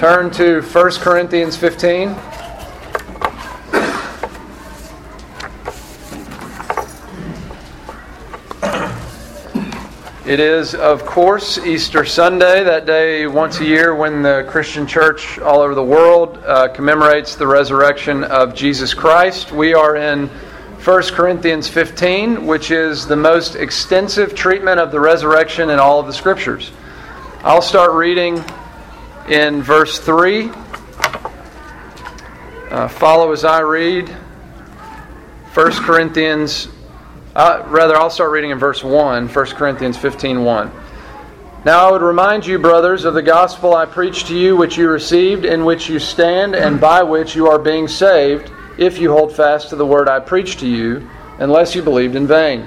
Turn to 1 Corinthians 15. It is, of course, Easter Sunday, that day once a year when the Christian church all over the world uh, commemorates the resurrection of Jesus Christ. We are in 1 Corinthians 15, which is the most extensive treatment of the resurrection in all of the scriptures. I'll start reading in verse 3. Uh, follow as I read. 1 Corinthians uh, rather, I'll start reading in verse 1, 1 Corinthians 15 1. Now I would remind you, brothers, of the gospel I preached to you, which you received, in which you stand, and by which you are being saved, if you hold fast to the word I preached to you, unless you believed in vain.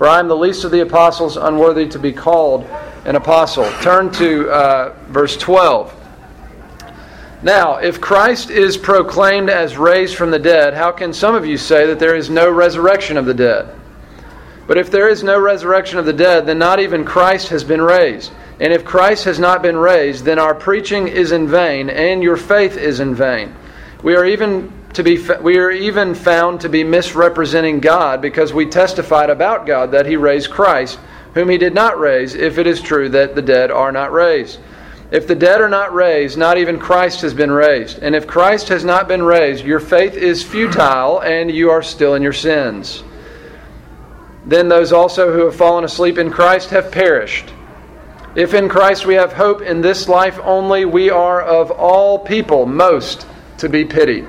For I am the least of the apostles, unworthy to be called an apostle. Turn to uh, verse 12. Now, if Christ is proclaimed as raised from the dead, how can some of you say that there is no resurrection of the dead? But if there is no resurrection of the dead, then not even Christ has been raised. And if Christ has not been raised, then our preaching is in vain, and your faith is in vain. We are even to be we are even found to be misrepresenting God because we testified about God that he raised Christ, whom he did not raise, if it is true that the dead are not raised. If the dead are not raised, not even Christ has been raised. And if Christ has not been raised, your faith is futile and you are still in your sins. Then those also who have fallen asleep in Christ have perished. If in Christ we have hope in this life only, we are of all people most to be pitied.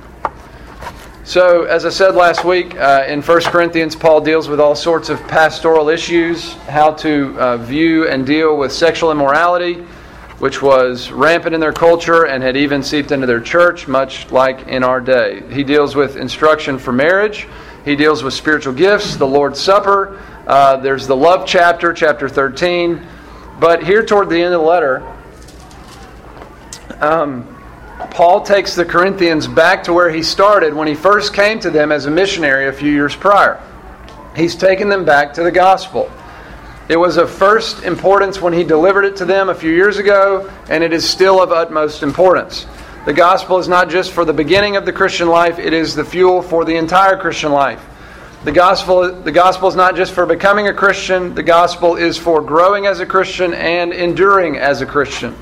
So, as I said last week, uh, in 1 Corinthians, Paul deals with all sorts of pastoral issues, how to uh, view and deal with sexual immorality which was rampant in their culture and had even seeped into their church, much like in our day. He deals with instruction for marriage, he deals with spiritual gifts, the Lord's Supper. Uh, there's the love chapter, chapter 13. But here toward the end of the letter, um, Paul takes the Corinthians back to where he started when he first came to them as a missionary a few years prior. He's taken them back to the gospel. It was of first importance when he delivered it to them a few years ago, and it is still of utmost importance. The gospel is not just for the beginning of the Christian life, it is the fuel for the entire Christian life. The gospel, the gospel is not just for becoming a Christian, the gospel is for growing as a Christian and enduring as a Christian.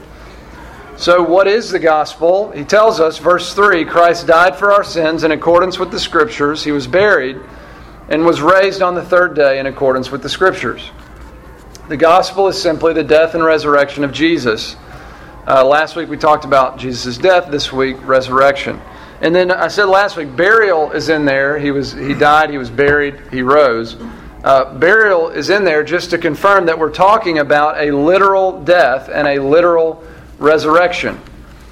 So, what is the gospel? He tells us, verse 3 Christ died for our sins in accordance with the Scriptures, he was buried, and was raised on the third day in accordance with the Scriptures. The gospel is simply the death and resurrection of Jesus. Uh, last week we talked about Jesus' death, this week, resurrection. And then I said last week, burial is in there. He, was, he died, he was buried, he rose. Uh, burial is in there just to confirm that we're talking about a literal death and a literal resurrection.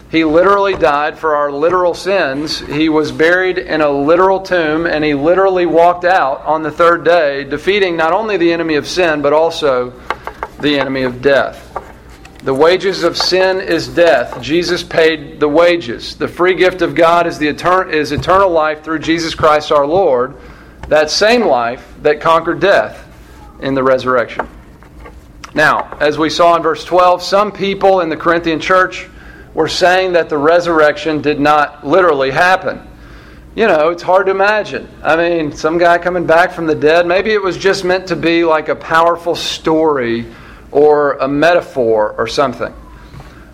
He literally died for our literal sins. He was buried in a literal tomb, and he literally walked out on the third day, defeating not only the enemy of sin, but also the enemy of death. The wages of sin is death. Jesus paid the wages. The free gift of God is, the etern- is eternal life through Jesus Christ our Lord, that same life that conquered death in the resurrection. Now, as we saw in verse 12, some people in the Corinthian church were saying that the resurrection did not literally happen. You know, it's hard to imagine. I mean, some guy coming back from the dead, maybe it was just meant to be like a powerful story or a metaphor or something.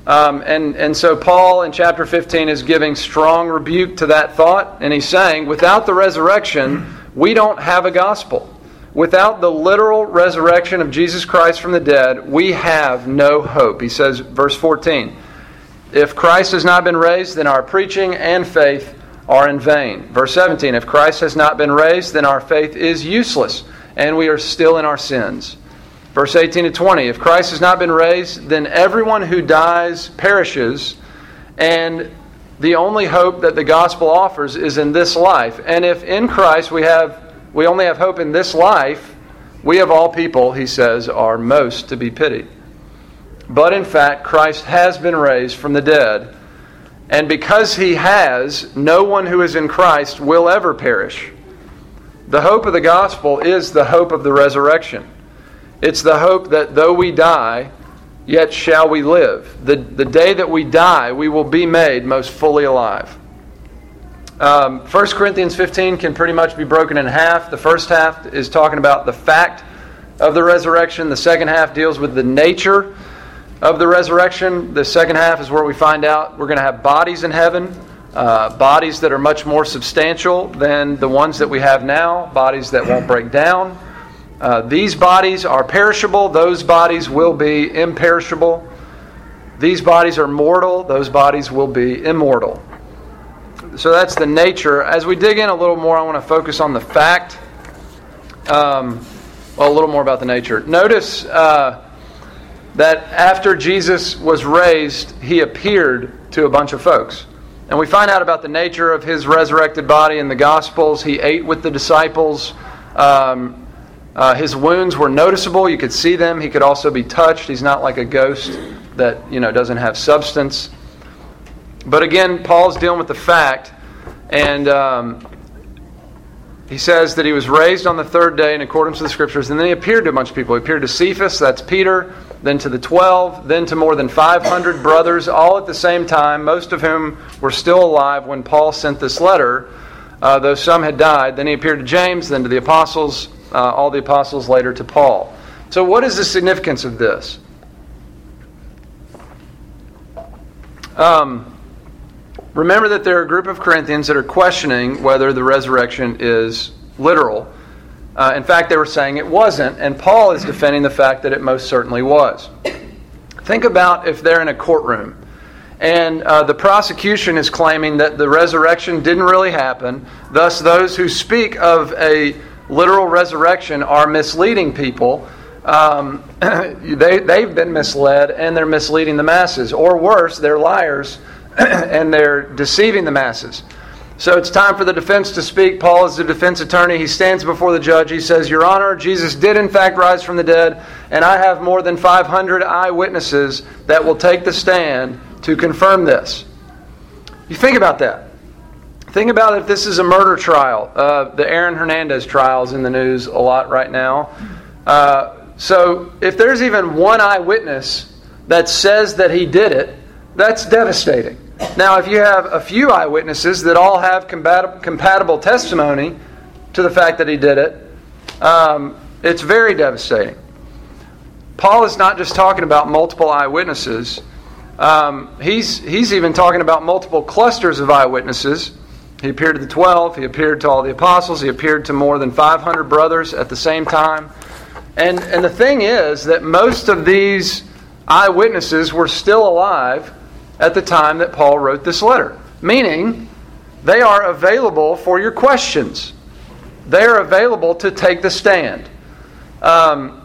Um, and, and so Paul in chapter 15 is giving strong rebuke to that thought, and he's saying, without the resurrection, we don't have a gospel. Without the literal resurrection of Jesus Christ from the dead, we have no hope. He says, verse 14, if Christ has not been raised, then our preaching and faith are in vain. Verse 17, if Christ has not been raised, then our faith is useless, and we are still in our sins. Verse 18 to 20, if Christ has not been raised, then everyone who dies perishes, and the only hope that the gospel offers is in this life. And if in Christ we have we only have hope in this life, we of all people, he says, are most to be pitied. But in fact, Christ has been raised from the dead, and because he has, no one who is in Christ will ever perish. The hope of the gospel is the hope of the resurrection. It's the hope that though we die, yet shall we live. The, the day that we die, we will be made most fully alive. Um, 1 Corinthians 15 can pretty much be broken in half. The first half is talking about the fact of the resurrection, the second half deals with the nature of the resurrection. The second half is where we find out we're going to have bodies in heaven, uh, bodies that are much more substantial than the ones that we have now, bodies that won't break down. Uh, these bodies are perishable, those bodies will be imperishable. These bodies are mortal, those bodies will be immortal so that's the nature. As we dig in a little more, I want to focus on the fact. Um, well, a little more about the nature. Notice uh, that after Jesus was raised, he appeared to a bunch of folks. And we find out about the nature of his resurrected body in the Gospels. He ate with the disciples. Um, uh, his wounds were noticeable. You could see them. He could also be touched. He's not like a ghost that you know doesn't have substance. But again, Paul's dealing with the fact, and um, he says that he was raised on the third day in accordance with the scriptures, and then he appeared to a bunch of people. He appeared to Cephas, that's Peter, then to the twelve, then to more than 500 brothers, all at the same time, most of whom were still alive when Paul sent this letter, uh, though some had died. Then he appeared to James, then to the apostles, uh, all the apostles later to Paul. So, what is the significance of this? Um, Remember that there are a group of Corinthians that are questioning whether the resurrection is literal. Uh, in fact, they were saying it wasn't, and Paul is defending the fact that it most certainly was. Think about if they're in a courtroom and uh, the prosecution is claiming that the resurrection didn't really happen, thus, those who speak of a literal resurrection are misleading people. Um, they, they've been misled and they're misleading the masses. Or worse, they're liars and they're deceiving the masses. So it's time for the defense to speak. Paul is the defense attorney. He stands before the judge. He says, Your Honor, Jesus did in fact rise from the dead, and I have more than 500 eyewitnesses that will take the stand to confirm this. You think about that. Think about if this is a murder trial. Uh, the Aaron Hernandez trial is in the news a lot right now. Uh, so if there's even one eyewitness that says that he did it, that's devastating. Now, if you have a few eyewitnesses that all have compatible testimony to the fact that he did it, um, it's very devastating. Paul is not just talking about multiple eyewitnesses. Um, he's, he's even talking about multiple clusters of eyewitnesses. He appeared to the 12, he appeared to all the apostles, he appeared to more than 500 brothers at the same time. And, and the thing is that most of these eyewitnesses were still alive at the time that Paul wrote this letter, meaning they are available for your questions. They are available to take the stand. Um,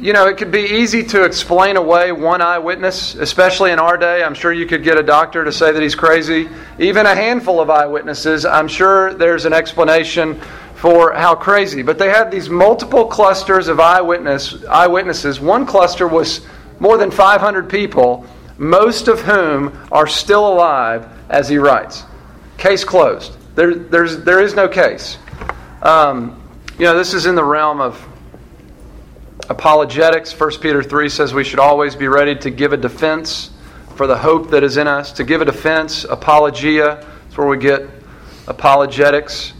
you know, it could be easy to explain away one eyewitness, especially in our day. I'm sure you could get a doctor to say that he's crazy. Even a handful of eyewitnesses, I'm sure there's an explanation for how crazy. But they had these multiple clusters of eyewitness eyewitnesses. One cluster was more than 500 people most of whom are still alive as he writes. Case closed. There, there's, there is no case. Um, you know, this is in the realm of apologetics. 1 Peter 3 says we should always be ready to give a defense for the hope that is in us. To give a defense, apologia, that's where we get apologetics.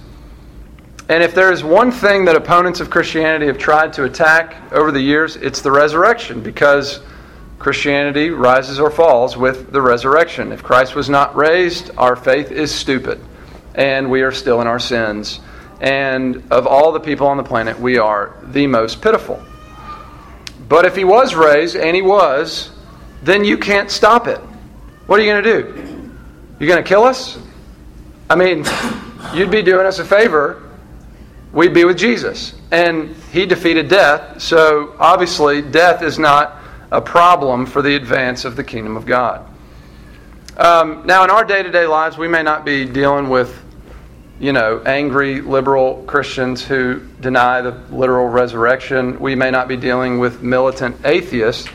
And if there is one thing that opponents of Christianity have tried to attack over the years, it's the resurrection because Christianity rises or falls with the resurrection. If Christ was not raised, our faith is stupid, and we are still in our sins. And of all the people on the planet, we are the most pitiful. But if he was raised, and he was, then you can't stop it. What are you going to do? You're going to kill us? I mean, you'd be doing us a favor. We'd be with Jesus. And he defeated death, so obviously, death is not a problem for the advance of the kingdom of God. Um, now, in our day to day lives, we may not be dealing with, you know, angry liberal Christians who deny the literal resurrection. We may not be dealing with militant atheists.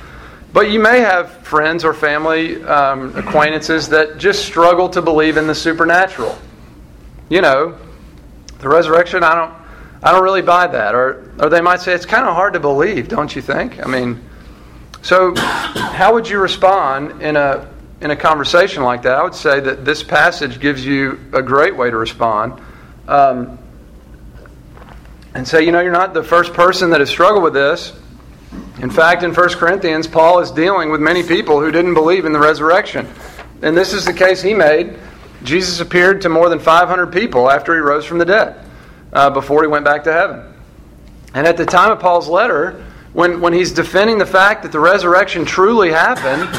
But you may have friends or family um, acquaintances that just struggle to believe in the supernatural. You know, the resurrection, I don't, I don't really buy that. Or, or they might say it's kind of hard to believe, don't you think? I mean, so how would you respond in a in a conversation like that? I would say that this passage gives you a great way to respond. Um, and say, you know, you're not the first person that has struggled with this. In fact, in 1 Corinthians, Paul is dealing with many people who didn't believe in the resurrection. And this is the case he made. Jesus appeared to more than 500 people after he rose from the dead, uh, before he went back to heaven. And at the time of Paul's letter, when, when he's defending the fact that the resurrection truly happened,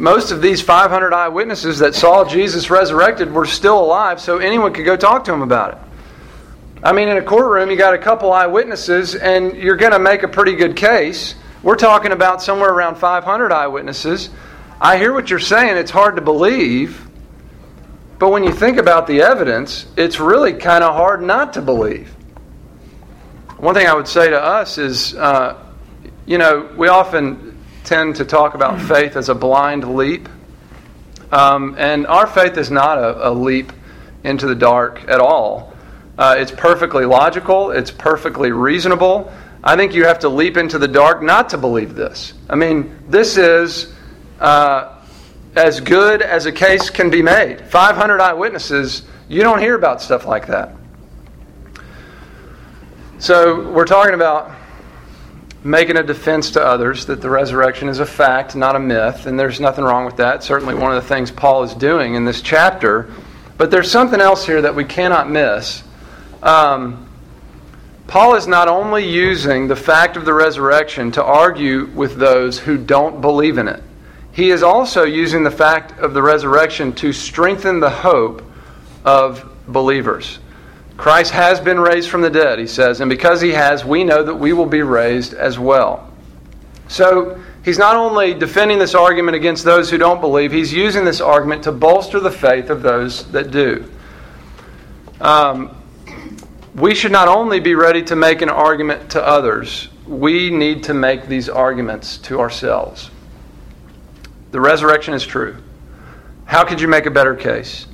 most of these 500 eyewitnesses that saw Jesus resurrected were still alive, so anyone could go talk to him about it. I mean, in a courtroom, you got a couple eyewitnesses, and you're going to make a pretty good case. We're talking about somewhere around 500 eyewitnesses. I hear what you're saying. It's hard to believe. But when you think about the evidence, it's really kind of hard not to believe. One thing I would say to us is, uh, you know, we often tend to talk about faith as a blind leap. Um, and our faith is not a, a, leap into the dark at all. Uh, it's perfectly logical, it's perfectly reasonable. I think you have to leap into the dark not to believe this. I mean, this is uh, as good as a case can be made. 500 eyewitnesses, you don't hear about stuff like that. So, we're talking about making a defense to others that the resurrection is a fact, not a myth, and there's nothing wrong with that. Certainly, one of the things Paul is doing in this chapter. But there's something else here that we cannot miss. Um, Paul is not only using the fact of the resurrection to argue with those who don't believe in it, he is also using the fact of the resurrection to strengthen the hope of believers. Christ has been raised from the dead, he says, and because he has, we know that we will be raised as well. So, he's not only defending this argument against those who don't believe, he's using this argument to bolster the faith of those that do. Um, we should not only be ready to make an argument to others, we need to make these arguments to ourselves. The resurrection is true. How could you make a better case?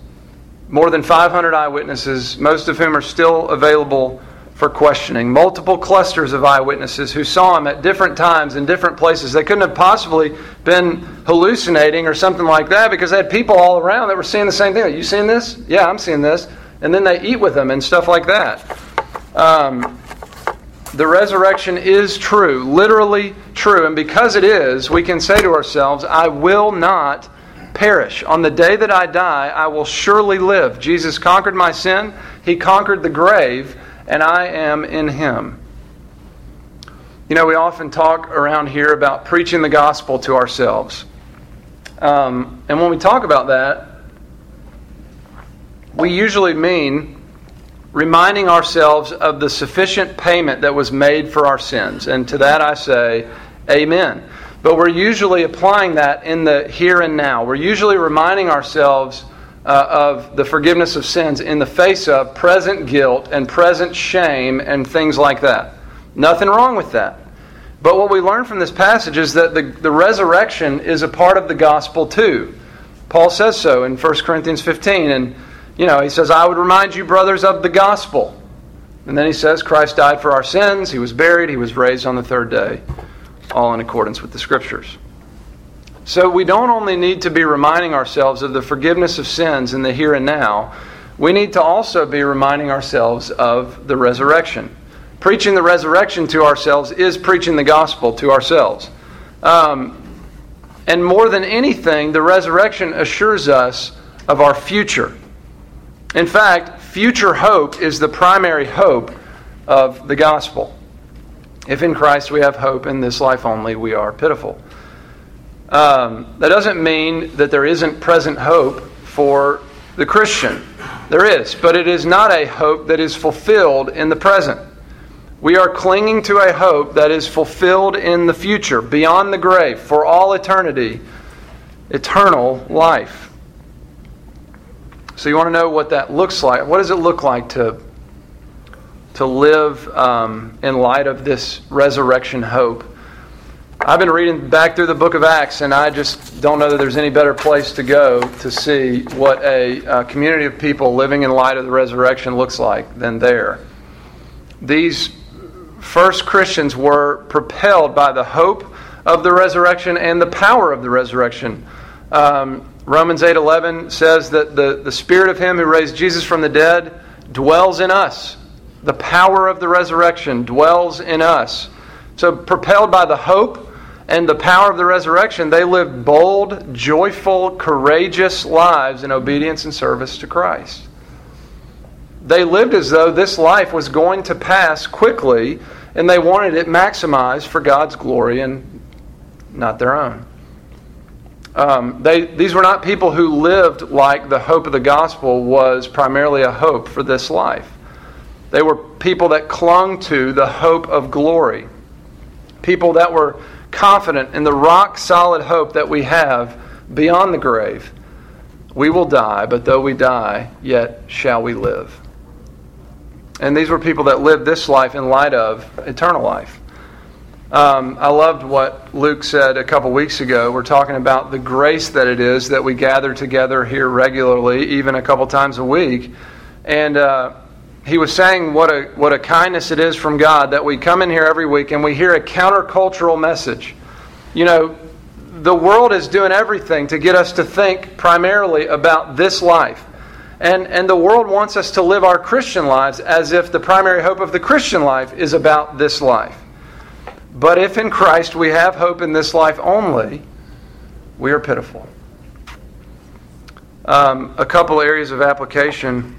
More than 500 eyewitnesses, most of whom are still available for questioning. Multiple clusters of eyewitnesses who saw him at different times in different places. They couldn't have possibly been hallucinating or something like that because they had people all around that were seeing the same thing. You seeing this? Yeah, I'm seeing this and then they eat with them and stuff like that. Um, the resurrection is true, literally true. And because it is, we can say to ourselves, I will not perish. On the day that I die, I will surely live. Jesus conquered my sin, He conquered the grave, and I am in Him. You know, we often talk around here about preaching the gospel to ourselves. Um, and when we talk about that, we usually mean reminding ourselves of the sufficient payment that was made for our sins. And to that I say, Amen. But we're usually applying that in the here and now. We're usually reminding ourselves uh, of the forgiveness of sins in the face of present guilt and present shame and things like that. Nothing wrong with that. But what we learn from this passage is that the, the resurrection is a part of the gospel too. Paul says so in 1 Corinthians 15. And you know, he says, I would remind you, brothers, of the gospel. And then he says, Christ died for our sins, he was buried, he was raised on the third day, all in accordance with the scriptures. So we don't only need to be reminding ourselves of the forgiveness of sins in the here and now, we need to also be reminding ourselves of the resurrection. Preaching the resurrection to ourselves is preaching the gospel to ourselves. Um, and more than anything, the resurrection assures us of our future. In fact, future hope is the primary hope of the gospel. If in Christ we have hope in this life only, we are pitiful. Um, that doesn't mean that there isn't present hope for the Christian. There is, but it is not a hope that is fulfilled in the present. We are clinging to a hope that is fulfilled in the future, beyond the grave, for all eternity, eternal life. So you want to know what that looks like. What does it look like to, to live um, in light of this resurrection hope? I've been reading back through the book of Acts, and I just don't know that there's any better place to go to see what a, a community of people living in light of the resurrection looks like than there. These first Christians were propelled by the hope of the resurrection and the power of the resurrection. Um, Romans 8:11 says that the, the spirit of him who raised Jesus from the dead dwells in us. The power of the resurrection dwells in us. So propelled by the hope and the power of the resurrection, they lived bold, joyful, courageous lives in obedience and service to Christ. They lived as though this life was going to pass quickly, and they wanted it maximized for God's glory and not their own. Um, they, these were not people who lived like the hope of the gospel was primarily a hope for this life. They were people that clung to the hope of glory, people that were confident in the rock solid hope that we have beyond the grave. We will die, but though we die, yet shall we live. And these were people that lived this life in light of eternal life. Um, I loved what Luke said a couple weeks ago. We're talking about the grace that it is that we gather together here regularly, even a couple times a week. And uh, he was saying what a, what a kindness it is from God that we come in here every week and we hear a countercultural message. You know, the world is doing everything to get us to think primarily about this life. And, and the world wants us to live our Christian lives as if the primary hope of the Christian life is about this life. But if in Christ we have hope in this life only, we are pitiful. Um, a couple areas of application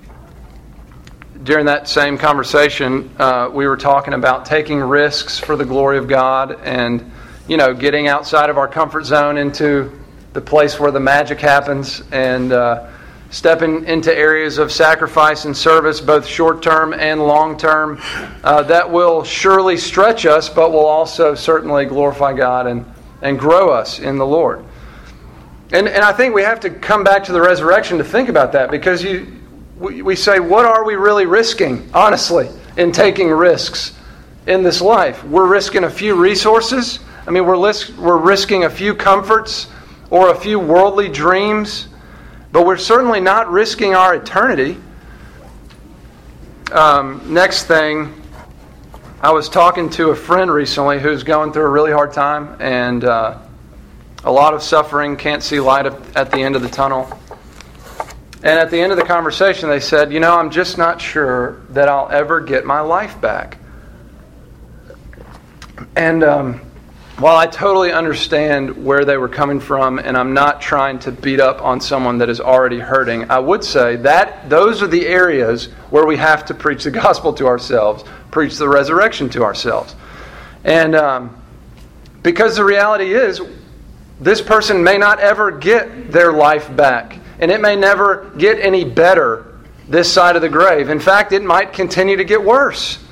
during that same conversation, uh, we were talking about taking risks for the glory of God and, you know, getting outside of our comfort zone into the place where the magic happens and uh, stepping into areas of sacrifice and service, both short term and long term, uh, that will surely stretch us, but will also certainly glorify God and, and grow us in the Lord. And, and I think we have to come back to the resurrection to think about that because you we, we say, what are we really risking, honestly, in taking risks in this life? We're risking a few resources. I mean, we're, lis- we're risking a few comforts or a few worldly dreams, but we're certainly not risking our eternity. Um, next thing, I was talking to a friend recently who's going through a really hard time and uh, a lot of suffering, can't see light at the end of the tunnel. And at the end of the conversation, they said, You know, I'm just not sure that I'll ever get my life back. And um, while I totally understand where they were coming from, and I'm not trying to beat up on someone that is already hurting, I would say that those are the areas where we have to preach the gospel to ourselves, preach the resurrection to ourselves. And um, because the reality is, this person may not ever get their life back and it may never get any better this side of the grave. In fact, it might continue to get worse.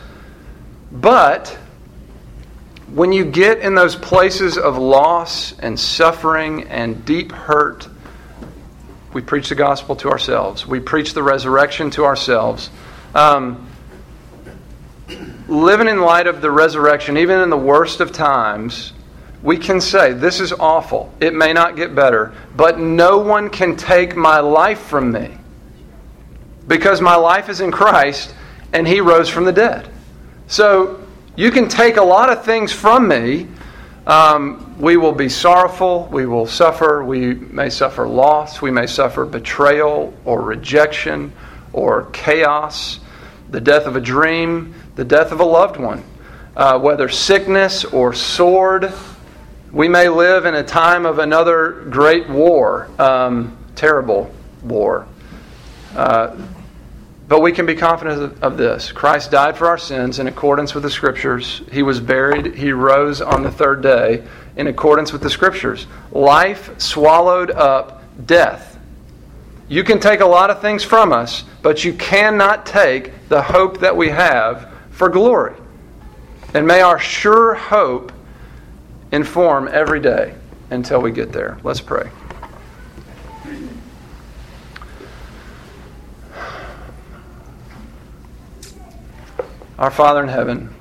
But when you get in those places of loss and suffering and deep hurt, we preach the gospel to ourselves. We preach the resurrection to ourselves. Um, living in light of the resurrection, even in the worst of times, we can say, This is awful. It may not get better, but no one can take my life from me because my life is in Christ and He rose from the dead. So you can take a lot of things from me. Um, we will be sorrowful. We will suffer. We may suffer loss. We may suffer betrayal or rejection or chaos, the death of a dream, the death of a loved one, uh, whether sickness or sword we may live in a time of another great war, um, terrible war. Uh, But we can be confident of this Christ died for our sins in accordance with the Scriptures. He was buried. He rose on the third day in accordance with the Scriptures. Life swallowed up death. You can take a lot of things from us, but you cannot take the hope that we have for glory. And may our sure hope inform every day until we get there. Let's pray. Our Father in heaven,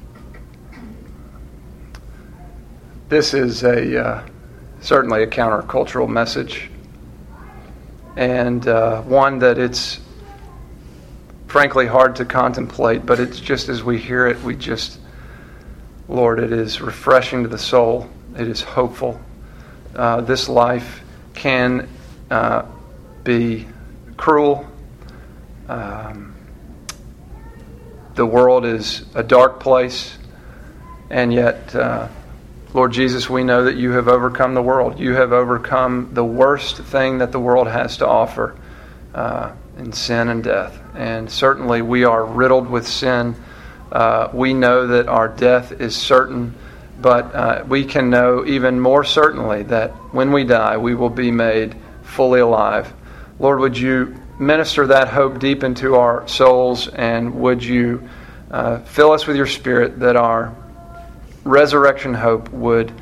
this is a uh, certainly a countercultural message, and uh, one that it's frankly hard to contemplate. But it's just as we hear it, we just, Lord, it is refreshing to the soul. It is hopeful. Uh, this life can uh, be cruel. Um, the world is a dark place, and yet, uh, Lord Jesus, we know that you have overcome the world. You have overcome the worst thing that the world has to offer uh, in sin and death. And certainly, we are riddled with sin. Uh, we know that our death is certain, but uh, we can know even more certainly that when we die, we will be made fully alive. Lord, would you minister that hope deep into our souls, and would you uh, fill us with your Spirit that our resurrection hope would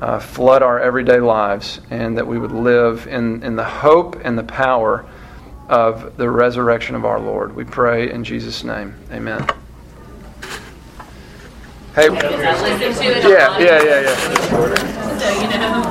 uh, flood our everyday lives, and that we would live in, in the hope and the power of the resurrection of our Lord. We pray in Jesus' name. Amen. Hey, yeah, yeah, yeah, yeah. So, you know.